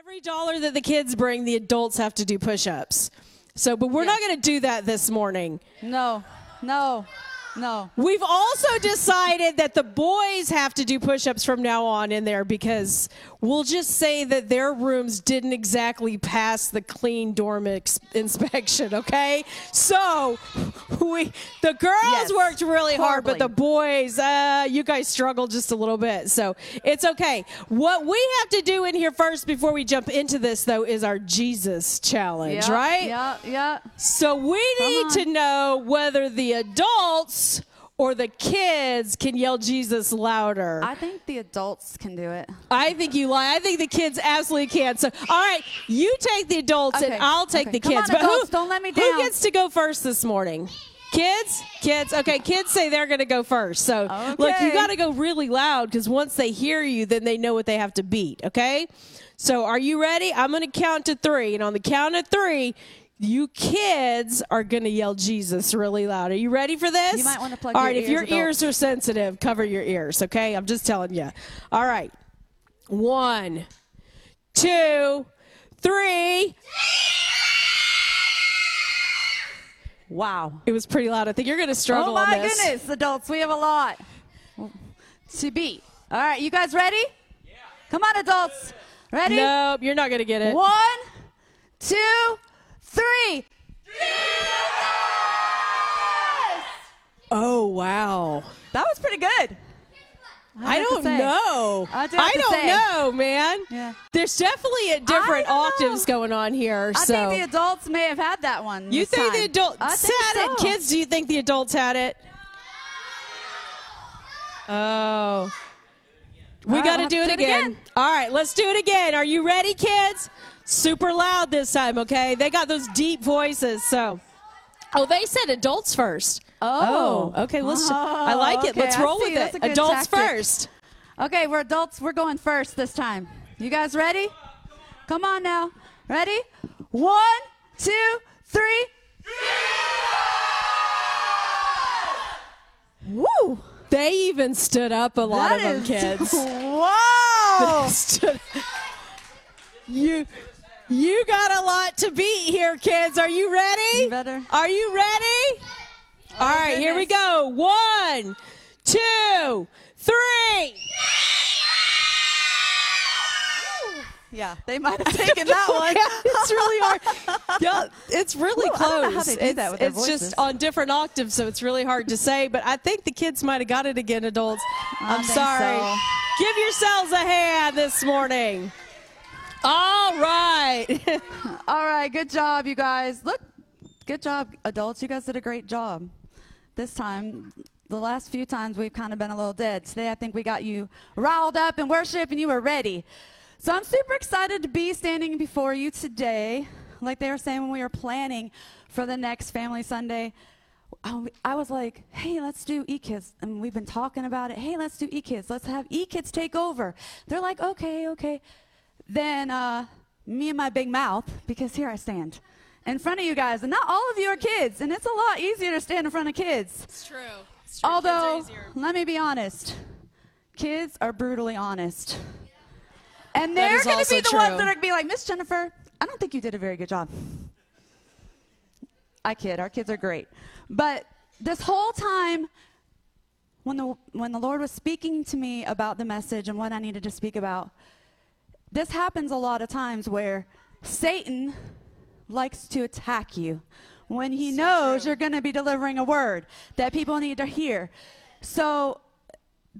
every dollar that the kids bring, the adults have to do push ups. So, but we're Yeah. not going to do that this morning. No, no, no. We've also decided that the boys have to do push ups from now on in there because we'll just say that their rooms didn't exactly pass the clean dorm ex- inspection, okay? So we the girls Yes. worked really hard, but the boys, uh, you guys struggled just a little bit. So it's okay. What we have to do in here first before we jump into this, though, is our Jesus challenge, Yeah, right? Yeah, yeah. So we need to know whether the adults or the kids can yell Jesus louder. I think the adults can do it. I think you lie. I think the kids absolutely can. So, all right, you take the adults Okay, and I'll take okay. the Come kids. on, but who, adults, don't let me down. Who gets to go first this morning? Kids? Kids? Okay, kids say they're going to go first. So, look, you got to go really loud because once they hear you, then they know what they have to beat, okay? So, are you ready? I'm going to count to three. And on the count of three, you kids are going to yell Jesus really loud. Are you ready for this? You might wanna plug All your right, if your ears, ears are sensitive, cover your ears, okay? I'm just telling you. All right. One, two, three. Wow. It was pretty loud. I think you're going to struggle oh on this. oh my on this. goodness, adults, we have a lot to beat. All right, you guys ready? Yeah. Come on, adults. Ready? Nope, you're not going to get it. One, two, three. Oh, wow. That was pretty good. I to don't know. I do to don't say. know, man. Yeah. There's definitely a different don't know. octaves going on here. I so think the adults may have had that one. you think the time. adults I had so. it? Kids, do you think the adults had it? Oh. We got to do it to do it again. again. All right, let's do it again. Are you ready, kids? Super loud this time, okay? They got those deep voices, so. Oh, they said adults first. Oh. oh. okay. Let's. Oh, I like it. okay, Let's roll with it. Adults tactic. first. Okay, we're adults. We're going first this time. You guys ready? Come on now. Ready? One, two, three. Woo! They even stood up. A lot That of them, is- kids. Stood- you, you got a lot to beat here, kids. Are you ready? You better. Are you ready? Oh, All right, here we go. One, two, three. yeah, they might have taken that one. it's really hard. Yeah, it's really I close. don't know how they do it's that with their it's just on different octaves, so it's really hard to say. But I think the kids might have got it again, adults. I I'm sorry. so. Give yourselves a hand this morning. All right. All right, good job, you guys. Look, good job, adults. You guys did a great job. This time, the last few times we've kind of been a little dead. Today, I think we got you riled up in worship and you were ready. So I'm super excited to be standing before you today. Like they were saying when we were planning for the next Family Sunday, I was like, hey, let's do e-kids. And we've been talking about it. Hey, let's do e-kids. Let's have e-kids take over. They're like, okay, okay. Then uh, me and my big mouth, because here I stand in front of you guys. And not all of you are kids. And it's a lot easier to stand in front of kids. It's true. It's Although, let me be honest, kids are brutally honest. And they're going to be the true. ones that are going to be like, Miss Jennifer, I don't think you did a very good job. I kid. Our kids are great. But this whole time, when the, when the Lord was speaking to me about the message and what I needed to speak about, this happens a lot of times where Satan likes to attack you when he knows you're going to be delivering a word that people need to hear. So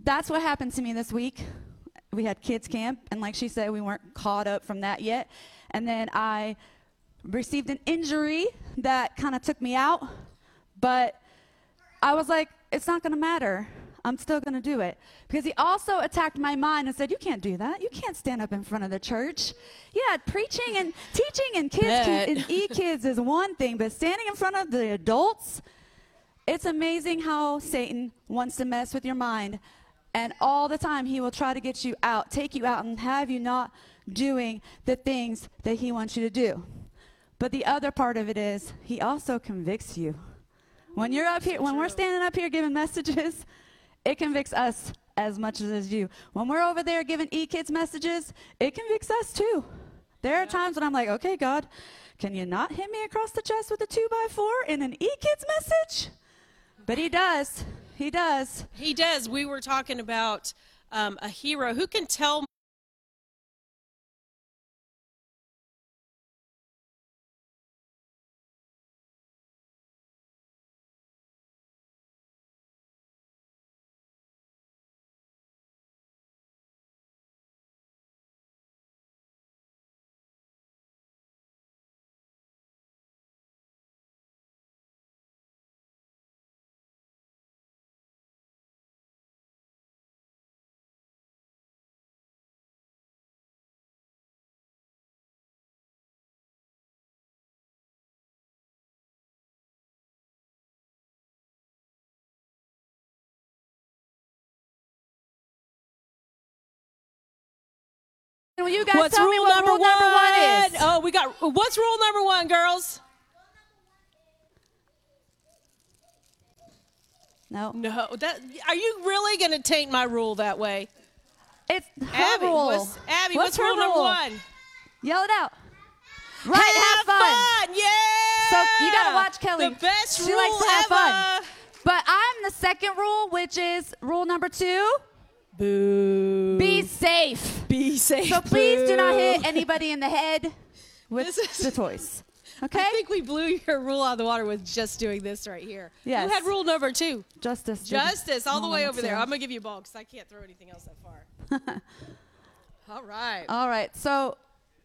that's what happened to me this week. We had kids camp, and like she said, we weren't caught up from that yet. And then I received an injury that kind of took me out, but I was like, it's not going to matter. I'm still going to do it. Because he also attacked my mind and said, You can't do that. You can't stand up in front of the church. Yeah, preaching and teaching and kids can, and e kids is one thing, but standing in front of the adults, it's amazing how Satan wants to mess with your mind. And all the time, he will try to get you out, take you out, and have you not doing the things that he wants you to do. But the other part of it is, he also convicts you. When you're up here, when we're standing up here giving messages, it convicts us as much as you. When we're over there giving e-kids messages, it convicts us too. There are times when I'm like, okay, God, can you not hit me across the chest with a two by four in an e kids message? But He does. He does. He does. We were talking about um, a hero who can tell. Will you guys What's tell rule me what number rule number one is? Oh, we got. What's rule number one, girls? No, No, that. Are you really going to taint my rule that way, it's her Abby? rule. What's, Abby, What's what's, rule number rule? one? Yell it out. Right, have, fun. Yeah. So you gotta watch Kelly. The best she rule likes to have ever. fun. But I'm the second rule, which is rule number two: Boo. be safe. Be safe. So please do not hit anybody in the head with is- the toys. Okay? I think we blew your rule out of the water with just doing this right here. Yes. Who had rule number two? Justice. Justice, all the way over there. I'm gonna give you a ball because I can't throw anything else that far. all right. All right. So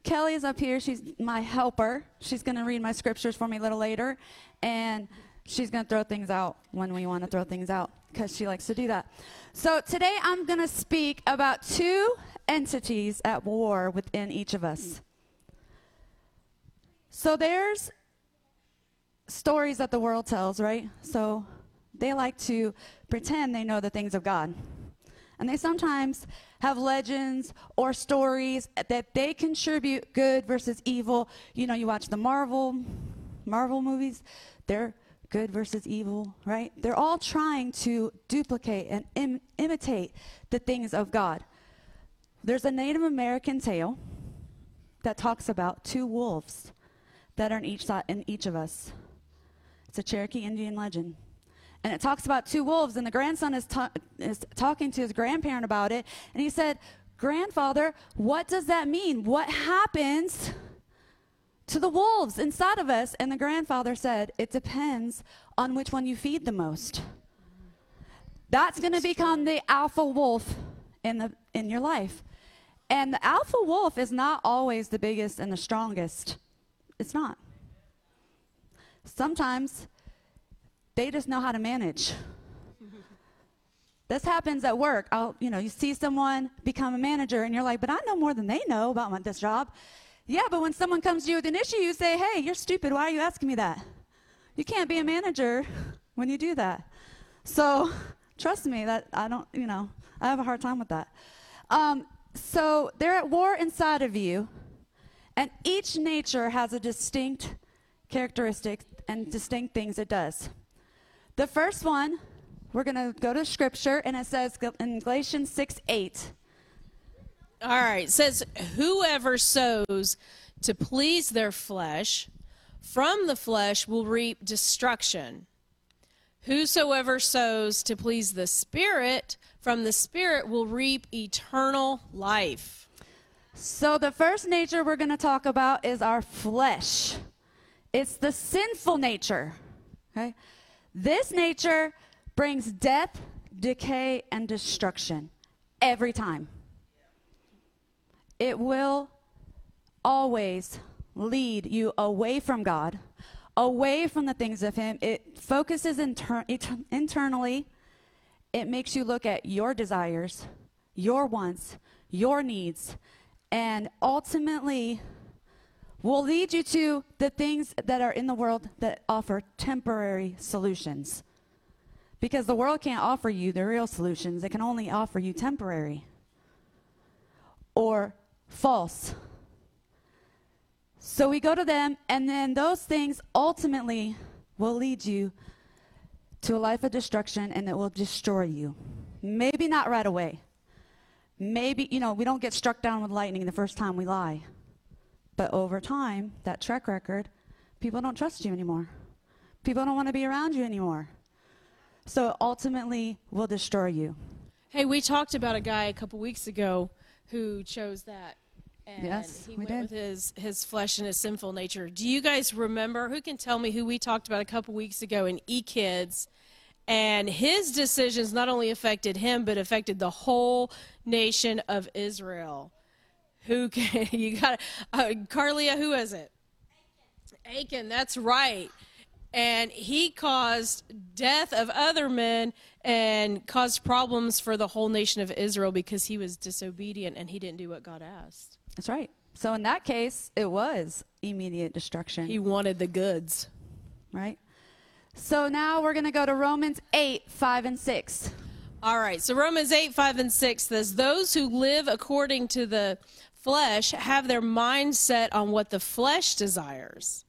Kelly is up here. She's my helper. She's going to read my scriptures for me a little later. And she's going to throw things out when we want to throw things out because she likes to do that. So today I'm going to speak about two entities at war within each of us. So there's stories that the world tells, right? So they like to pretend they know the things of God. And they sometimes have legends or stories that they contribute good versus evil. You know, you watch the Marvel Marvel movies, they're good versus evil, right? They're all trying to duplicate and Im- imitate the things of God. There's a Native American tale that talks about two wolves that are in each side, in each of us. It's a Cherokee Indian legend. And it talks about two wolves, and the grandson is, ta- is talking to his grandparent about it. And he said, Grandfather, what does that mean? What happens to the wolves inside of us? And the grandfather said, It depends on which one you feed the most. That's going to become the alpha wolf in, the, in your life. And the alpha wolf is not always the biggest and the strongest. It's not. Sometimes they just know how to manage. this happens at work. I'll, you know, you see someone become a manager and you're like, but I know more than they know about my, this job. Yeah, but when someone comes to you with an issue, you say, hey, you're stupid. Why are you asking me that? You can't be a manager when you do that. So trust me that I don't, you know, I have a hard time with that. Um, so they're at war inside of you, and each nature has a distinct characteristic and distinct things it does. The first one, we're going to go to scripture, and it says in Galatians 6 8. All right. Says, Whoever sows to please their flesh, from the flesh will reap destruction. Whosoever sows to please the Spirit, from the Spirit will reap eternal life. So, the first nature we're going to talk about is our flesh. It's the sinful nature. Okay? This nature brings death, decay, and destruction every time. It will always lead you away from God, away from the things of Him. It focuses inter- internally. It makes you look at your desires, your wants, your needs, and ultimately will lead you to the things that are in the world that offer temporary solutions. Because the world can't offer you the real solutions, it can only offer you temporary or false. So we go to them, and then those things ultimately will lead you to a life of destruction and it will destroy you. Maybe not right away. Maybe, you know, we don't get struck down with lightning the first time we lie. But over time, that track record, people don't trust you anymore. People don't want to be around you anymore. So it ultimately will destroy you. Hey, we talked about a guy a couple weeks ago who chose that. And Yes, he we went did. with his, his flesh and his sinful nature. Do you guys remember? Who can tell me who we talked about a couple weeks ago in E Kids? And his decisions not only affected him, but affected the whole nation of Israel. Who can you got? Uh, Carlia, who is it? Achan, that's right. And he caused death of other men and caused problems for the whole nation of Israel because he was disobedient and he didn't do what God asked. That's right. So in that case, it was immediate destruction. He wanted the goods. right? So now we're going to go to Romans 8, 5, and 6. All right, so Romans 8, 5, and 6 says, Those who live according to the flesh have their mind set on what the flesh desires.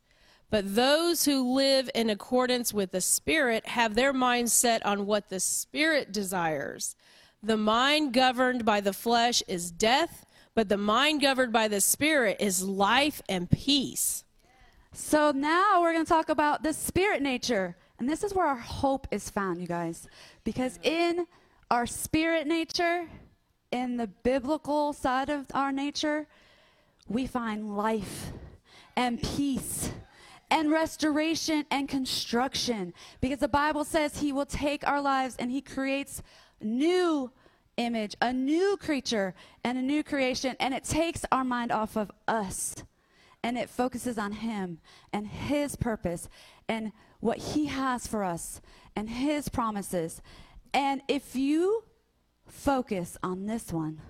But those who live in accordance with the Spirit have their mind set on what the Spirit desires. The mind governed by the flesh is death, but the mind governed by the Spirit is life and peace. So now we're going to talk about the spirit nature. And this is where our hope is found, you guys. Because in our spirit nature, in the biblical side of our nature, we find life and peace and restoration and construction. Because the Bible says He will take our lives and He creates new image, a new creature, and a new creation. And it takes our mind off of us and it focuses on Him and His purpose and what He has for us and His promises. And if you focus on this one,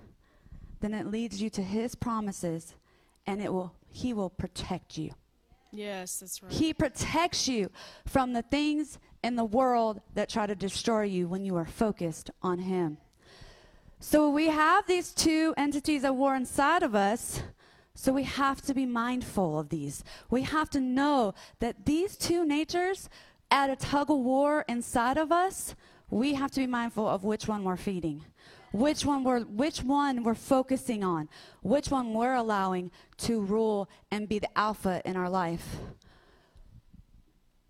then it leads you to His promises and it will He will protect you. Yes, that's right. He protects you from the things in the world that try to destroy you when you are focused on Him. So we have these two entities at war inside of us. So we have to be mindful of these. We have to know that these two natures at a tug of war inside of us, we have to be mindful of which one we're feeding. Which one we're which one we're focusing on, which one we're allowing to rule and be the alpha in our life.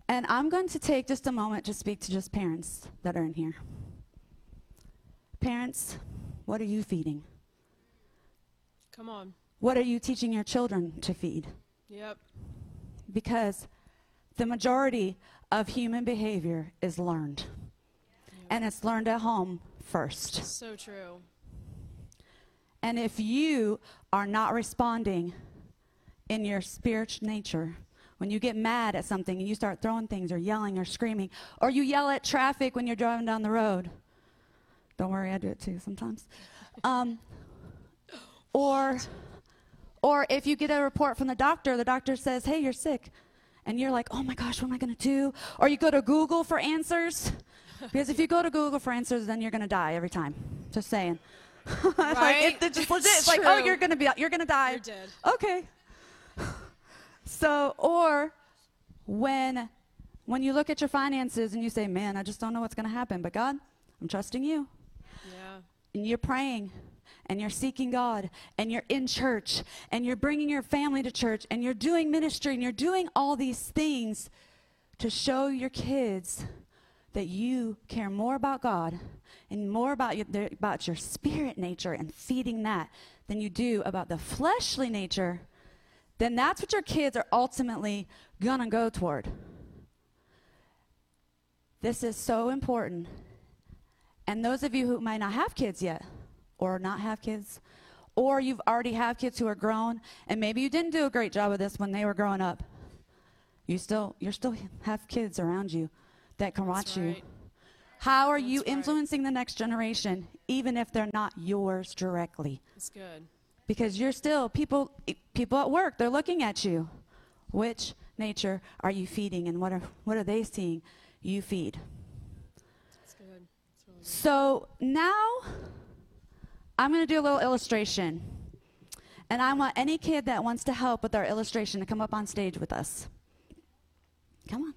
And I'm going to take just a moment to speak to just parents that are in here. Parents, what are you feeding? Come on. What are you teaching your children to feed? Yep. Because the majority of human behavior is learned. And it's learned at home first. So true. And if you are not responding in your spiritual nature, when you get mad at something and you start throwing things or yelling or screaming, or you yell at traffic when you're driving down the road, don't worry, I do it too sometimes. Um, or, or if you get a report from the doctor, the doctor says, "Hey, you're sick," and you're like, "Oh my gosh, what am I going to do?" Or you go to Google for answers, because if you go to Google for answers, then you're going to die every time. Just saying. like Right? it, it's just legit. It's It's like, oh, you're going to be, you're going to die. You're dead. Okay. So, or when when you look at your finances and you say, "Man, I just don't know what's going to happen," but God, I'm trusting you. And you're praying and you're seeking God and you're in church and you're bringing your family to church and you're doing ministry and you're doing all these things to show your kids that you care more about God and more about your, about your spirit nature and feeding that than you do about the fleshly nature, then that's what your kids are ultimately going to go toward. This is so important. And those of you who might not have kids yet, or not have kids, or you've already have kids who are grown, and maybe you didn't do a great job of this when they were growing up. You still, you still have kids around you that can watch That's you. How are you That's right. influencing the next generation, even if they're not yours directly? That's good. Because you're still people. People at work, they're looking at you. Which nature are you feeding, and what are what are they seeing you feed? That's good. That's really good. So now I'm going to do a little illustration. And I want any kid that wants to help with our illustration to come up on stage with us. Come on.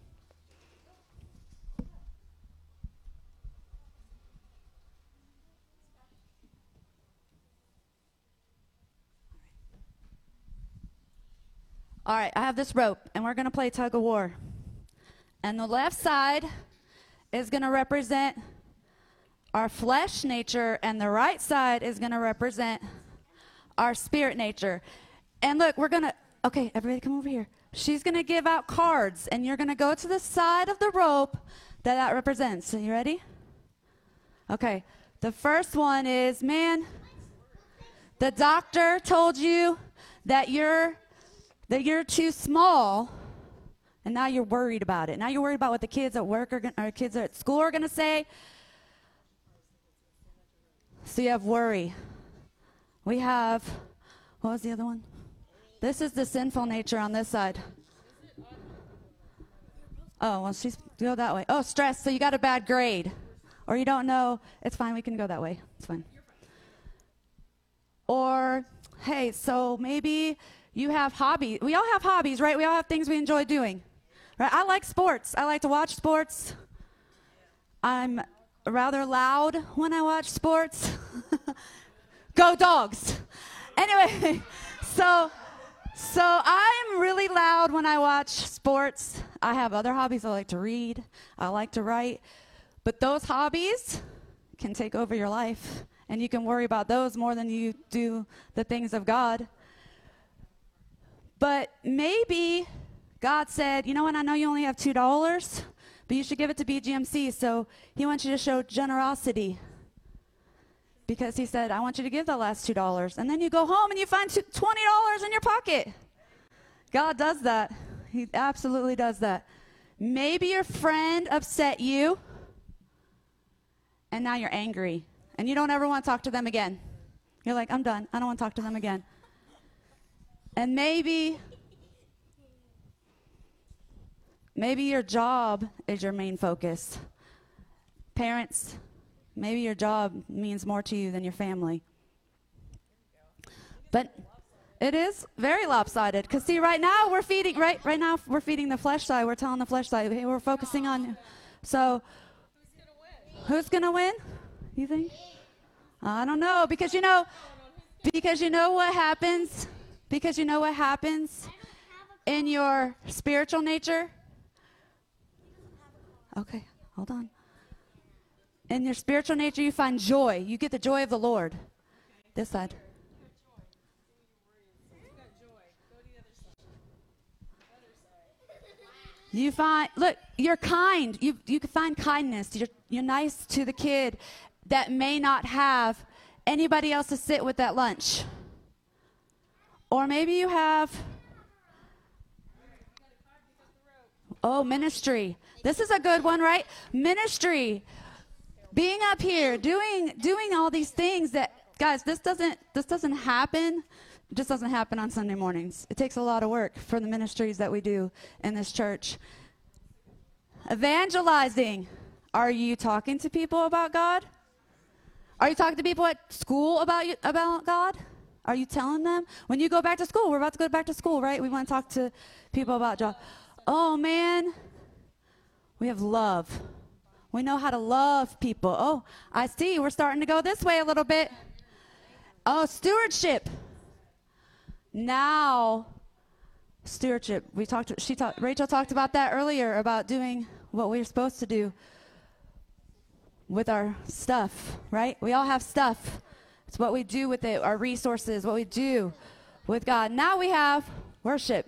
All right, I have this rope, and we're going to play tug of war. And the left side is going to represent our flesh nature, and the right side is going to represent our spirit nature. And look, we're going to, okay, everybody come over here. She's going to give out cards, and you're going to go to the side of the rope that that represents. Are you ready? Okay, the first one is man, the doctor told you that you're that you're too small and now you're worried about it. Now you're worried about what the kids at work are going or kids at school are going to say. So you have worry. We have what was the other one? This is the sinful nature on this side. Oh, well, she's go that way. Oh, stress. So you got a bad grade, or you don't know. It's fine. We can go that way. It's fine. Or, hey, so maybe you have hobbies. We all have hobbies, right? We all have things we enjoy doing. Right? I like sports. I like to watch sports. I'm rather loud when I watch sports. Go dogs. Anyway, so so I'm really loud when I watch sports. I have other hobbies. I like to read. I like to write. But those hobbies can take over your life and you can worry about those more than you do the things of God. But maybe God said, you know what, I know you only have $2, but you should give it to BGMC. So he wants you to show generosity. Because he said, I want you to give the last $2. And then you go home and you find $20 in your pocket. God does that. He absolutely does that. Maybe your friend upset you, and now you're angry, and you don't ever want to talk to them again. You're like, I'm done. I don't want to talk to them again. And maybe maybe your job is your main focus. Parents, maybe your job means more to you than your family. But it is very lopsided because see right now we're feeding right right now we're feeding the flesh side. We're telling the flesh side hey, we're focusing on so who's to win? You think? I don't know because you know because you know what happens because you know what happens in your spiritual nature? Okay, hold on. In your spiritual nature, you find joy. You get the joy of the Lord. This side. You find, look, you're kind. You, you can find kindness. You're, you're nice to the kid that may not have anybody else to sit with at lunch. Or maybe you have, oh, ministry. This is a good one, right? Ministry. Being up here, doing doing all these things that guys, this doesn't this doesn't happen. It just doesn't happen on Sunday mornings. It takes a lot of work for the ministries that we do in this church. Evangelizing. Are you talking to people about God? Are you talking to people at school about you, about God? Are you telling them? When you go back to school, we're about to go back to school, right? We want to talk to people about job. Oh man, we have love. We know how to love people. Oh, I see. We're starting to go this way a little bit. Oh, stewardship. Now, stewardship. We talked. She talked. Rachel talked about that earlier about doing what we're supposed to do with our stuff. Right? We all have stuff. It's what we do with it, our resources, what we do with God. Now we have worship.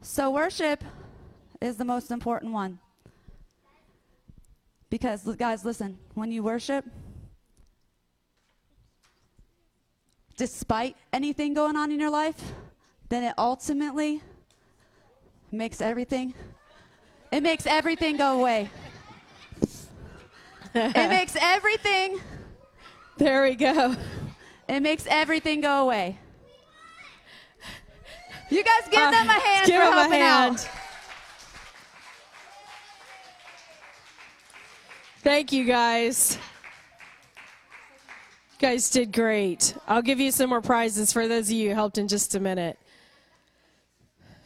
So, worship is the most important one. Because, guys, listen, when you worship, despite anything going on in your life, then it ultimately makes everything it makes everything go away. it makes everything there we go. It makes everything go away. You guys give uh, them a hand give for them helping a hand. out. Thank you guys. You guys did great. I'll give you some more prizes for those of you who helped in just a minute.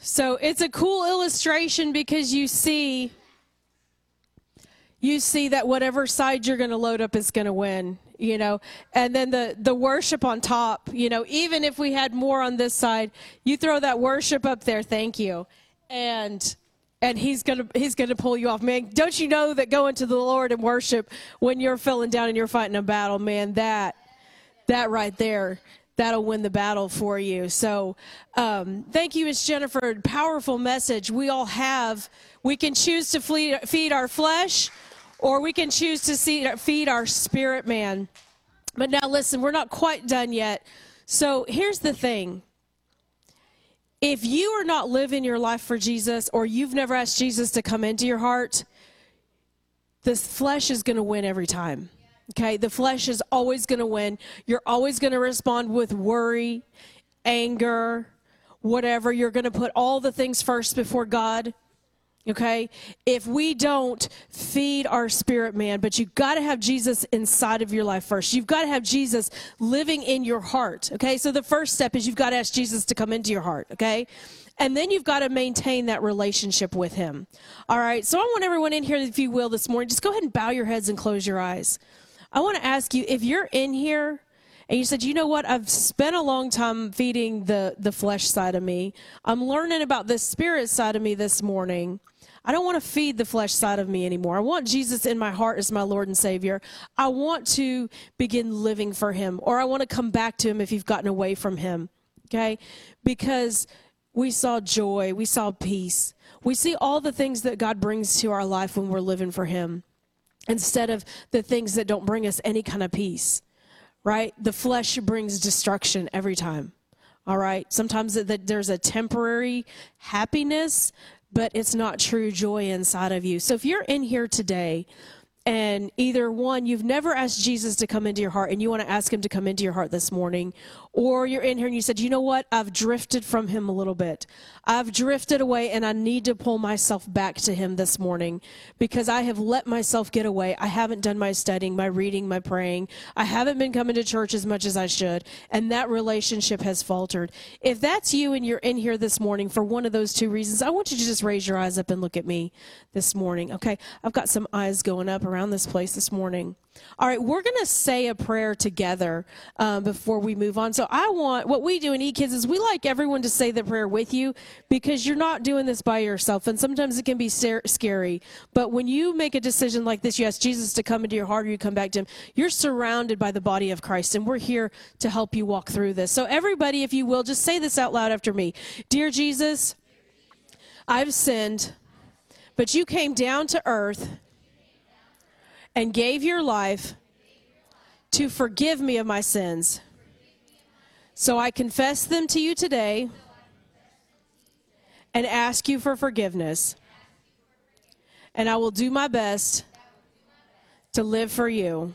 So it's a cool illustration because you see you see that whatever side you're going to load up is going to win you know? And then the the worship on top you know even if we had more on this side you throw that worship up there thank you. And and he's gonna he's gonna pull you off. Man don't you know that going to the lord and worship when you're feeling down and you're fighting a battle man that that right there that'll win the battle for you. So um, thank you miss jennifer. Powerful message we all have. We can choose to feed our flesh or we can choose to see, feed our spirit man. But now, listen, we're not quite done yet. So here's the thing if you are not living your life for Jesus, or you've never asked Jesus to come into your heart, this flesh is going to win every time. Okay, the flesh is always going to win. You're always going to respond with worry, anger, whatever. You're going to put all the things first before God. Okay? If we don't feed our spirit man, but you've got to have Jesus inside of your life first. You've got to have Jesus living in your heart. Okay? So the first step is you've got to ask Jesus to come into your heart. Okay? And then you've got to maintain that relationship with him. All right? So I want everyone in here, if you will, this morning, just go ahead and bow your heads and close your eyes. I want to ask you if you're in here and you said, you know what? I've spent a long time feeding the, the flesh side of me. I'm learning about the spirit side of me this morning. I don't want to feed the flesh side of me anymore. I want Jesus in my heart as my Lord and Savior. I want to begin living for Him, or I want to come back to Him if you've gotten away from Him. Okay? Because we saw joy, we saw peace, we see all the things that God brings to our life when we're living for Him instead of the things that don't bring us any kind of peace. Right? The flesh brings destruction every time. All right. Sometimes there's a temporary happiness, but it's not true joy inside of you. So if you're in here today and either one, you've never asked Jesus to come into your heart and you want to ask him to come into your heart this morning, or you're in here and you said, you know what, I've drifted from him a little bit. I've drifted away and I need to pull myself back to him this morning because I have let myself get away. I haven't done my studying, my reading, my praying. I haven't been coming to church as much as I should, and that relationship has faltered. If that's you and you're in here this morning for one of those two reasons, I want you to just raise your eyes up and look at me this morning. Okay, I've got some eyes going up around this place this morning. All right, we're going to say a prayer together um, before we move on. So I want what we do in eKids is we like everyone to say the prayer with you because you're not doing this by yourself, and sometimes it can be scary. But when you make a decision like this, you ask Jesus to come into your heart, or you come back to Him. You're surrounded by the body of Christ, and we're here to help you walk through this. So everybody, if you will, just say this out loud after me: Dear Jesus, I've sinned, but you came down to earth and gave your life to forgive me of my sins. So I confess them to you today and ask you for forgiveness. And I will do my best to live for you.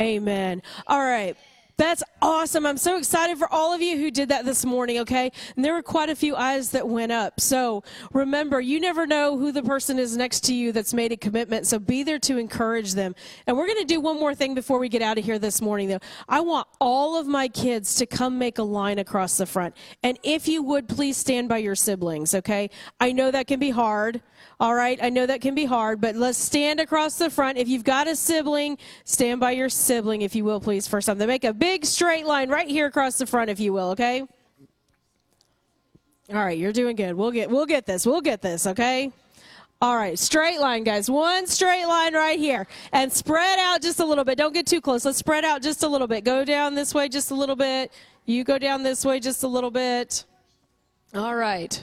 Amen. All right. That's awesome. I'm so excited for all of you who did that this morning, okay? And there were quite a few eyes that went up. So remember, you never know who the person is next to you that's made a commitment. So be there to encourage them. And we're going to do one more thing before we get out of here this morning, though. I want all of my kids to come make a line across the front. And if you would, please stand by your siblings, okay? I know that can be hard. All right, I know that can be hard, but let's stand across the front. If you've got a sibling, stand by your sibling, if you will, please, for something. Make a big straight line right here across the front, if you will, okay? All right, you're doing good. We'll get we'll get this. We'll get this, okay? All right, straight line, guys. One straight line right here. And spread out just a little bit. Don't get too close. Let's spread out just a little bit. Go down this way just a little bit. You go down this way just a little bit. All right.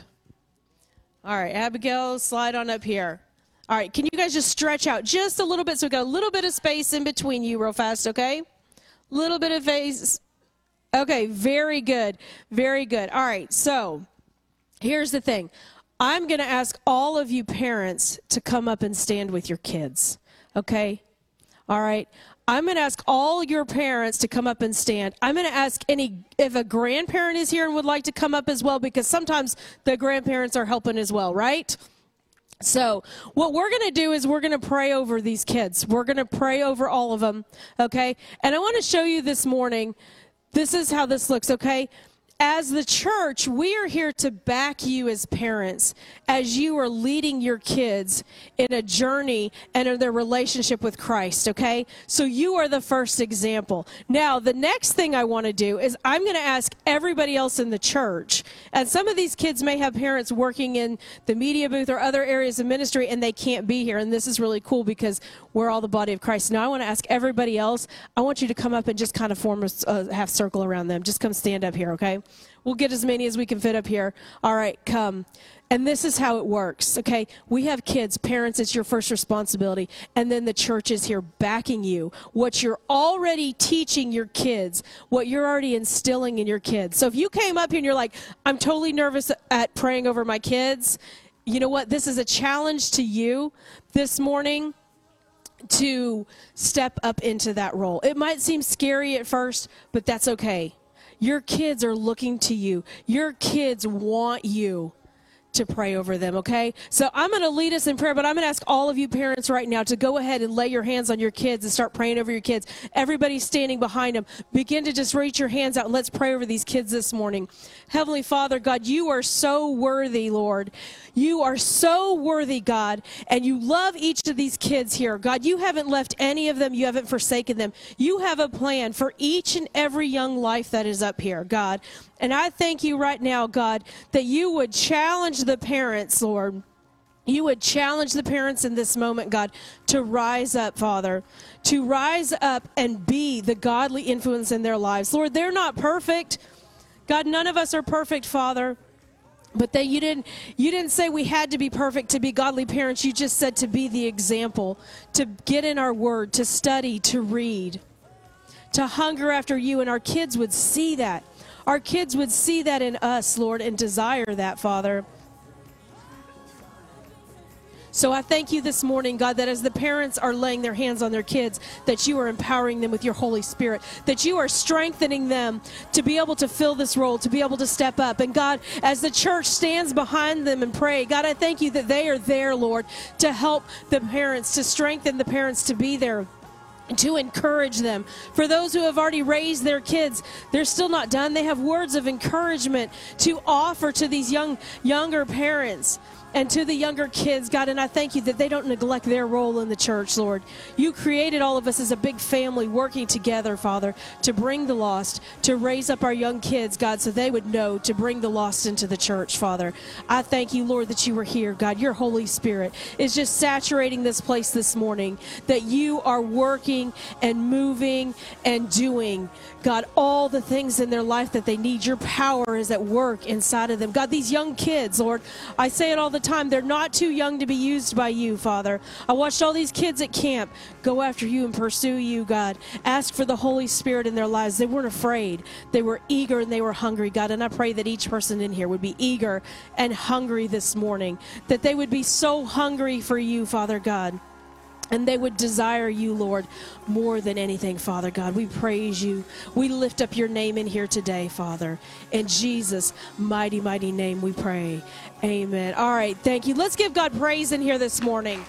All right, Abigail, slide on up here. All right, can you guys just stretch out just a little bit so we got a little bit of space in between you real fast, okay? Little bit of space. Okay, very good. Very good. All right, so here's the thing. I'm going to ask all of you parents to come up and stand with your kids, okay? All right. I'm going to ask all your parents to come up and stand. I'm going to ask any if a grandparent is here and would like to come up as well because sometimes the grandparents are helping as well, right? So, what we're going to do is we're going to pray over these kids. We're going to pray over all of them, okay? And I want to show you this morning. This is how this looks, okay? As the church, we are here to back you as parents as you are leading your kids in a journey and in their relationship with Christ, okay? So you are the first example. Now, the next thing I want to do is I'm going to ask everybody else in the church, and some of these kids may have parents working in the media booth or other areas of ministry and they can't be here, and this is really cool because we're all the body of Christ. Now, I want to ask everybody else, I want you to come up and just kind of form a, a uh, half circle around them. Just come stand up here, okay? We'll get as many as we can fit up here. All right, come. And this is how it works, okay? We have kids, parents, it's your first responsibility. And then the church is here backing you. What you're already teaching your kids, what you're already instilling in your kids. So if you came up here and you're like, I'm totally nervous at praying over my kids, you know what? This is a challenge to you this morning to step up into that role. It might seem scary at first, but that's okay. Your kids are looking to you. Your kids want you to pray over them, okay? So I'm going to lead us in prayer, but I'm going to ask all of you parents right now to go ahead and lay your hands on your kids and start praying over your kids. Everybody standing behind them, begin to just reach your hands out and let's pray over these kids this morning. Heavenly Father, God, you are so worthy, Lord. You are so worthy, God, and you love each of these kids here. God, you haven't left any of them, you haven't forsaken them. You have a plan for each and every young life that is up here, God. And I thank you right now, God, that you would challenge the parents, Lord. You would challenge the parents in this moment, God, to rise up, Father, to rise up and be the godly influence in their lives. Lord, they're not perfect. God, none of us are perfect, Father. But that you didn't you didn't say we had to be perfect to be godly parents. You just said to be the example, to get in our word, to study, to read, to hunger after you and our kids would see that. Our kids would see that in us, Lord, and desire that, Father. So I thank you this morning, God, that as the parents are laying their hands on their kids, that you are empowering them with your Holy Spirit, that you are strengthening them to be able to fill this role, to be able to step up. And God, as the church stands behind them and pray, God, I thank you that they are there, Lord, to help the parents, to strengthen the parents to be there to encourage them. For those who have already raised their kids, they're still not done. They have words of encouragement to offer to these young younger parents and to the younger kids, God, and I thank you that they don't neglect their role in the church, Lord. You created all of us as a big family working together, Father, to bring the lost, to raise up our young kids, God, so they would know to bring the lost into the church, Father. I thank you, Lord, that you are here, God. Your Holy Spirit is just saturating this place this morning, that you are working and moving and doing, God, all the things in their life that they need. Your power is at work inside of them. God, these young kids, Lord, I say it all the the time. They're not too young to be used by you, Father. I watched all these kids at camp go after you and pursue you, God. Ask for the Holy Spirit in their lives. They weren't afraid. They were eager and they were hungry, God. And I pray that each person in here would be eager and hungry this morning, that they would be so hungry for you, Father God. And they would desire you, Lord, more than anything, Father God. We praise you. We lift up your name in here today, Father. In Jesus' mighty, mighty name we pray. Amen. All right, thank you. Let's give God praise in here this morning.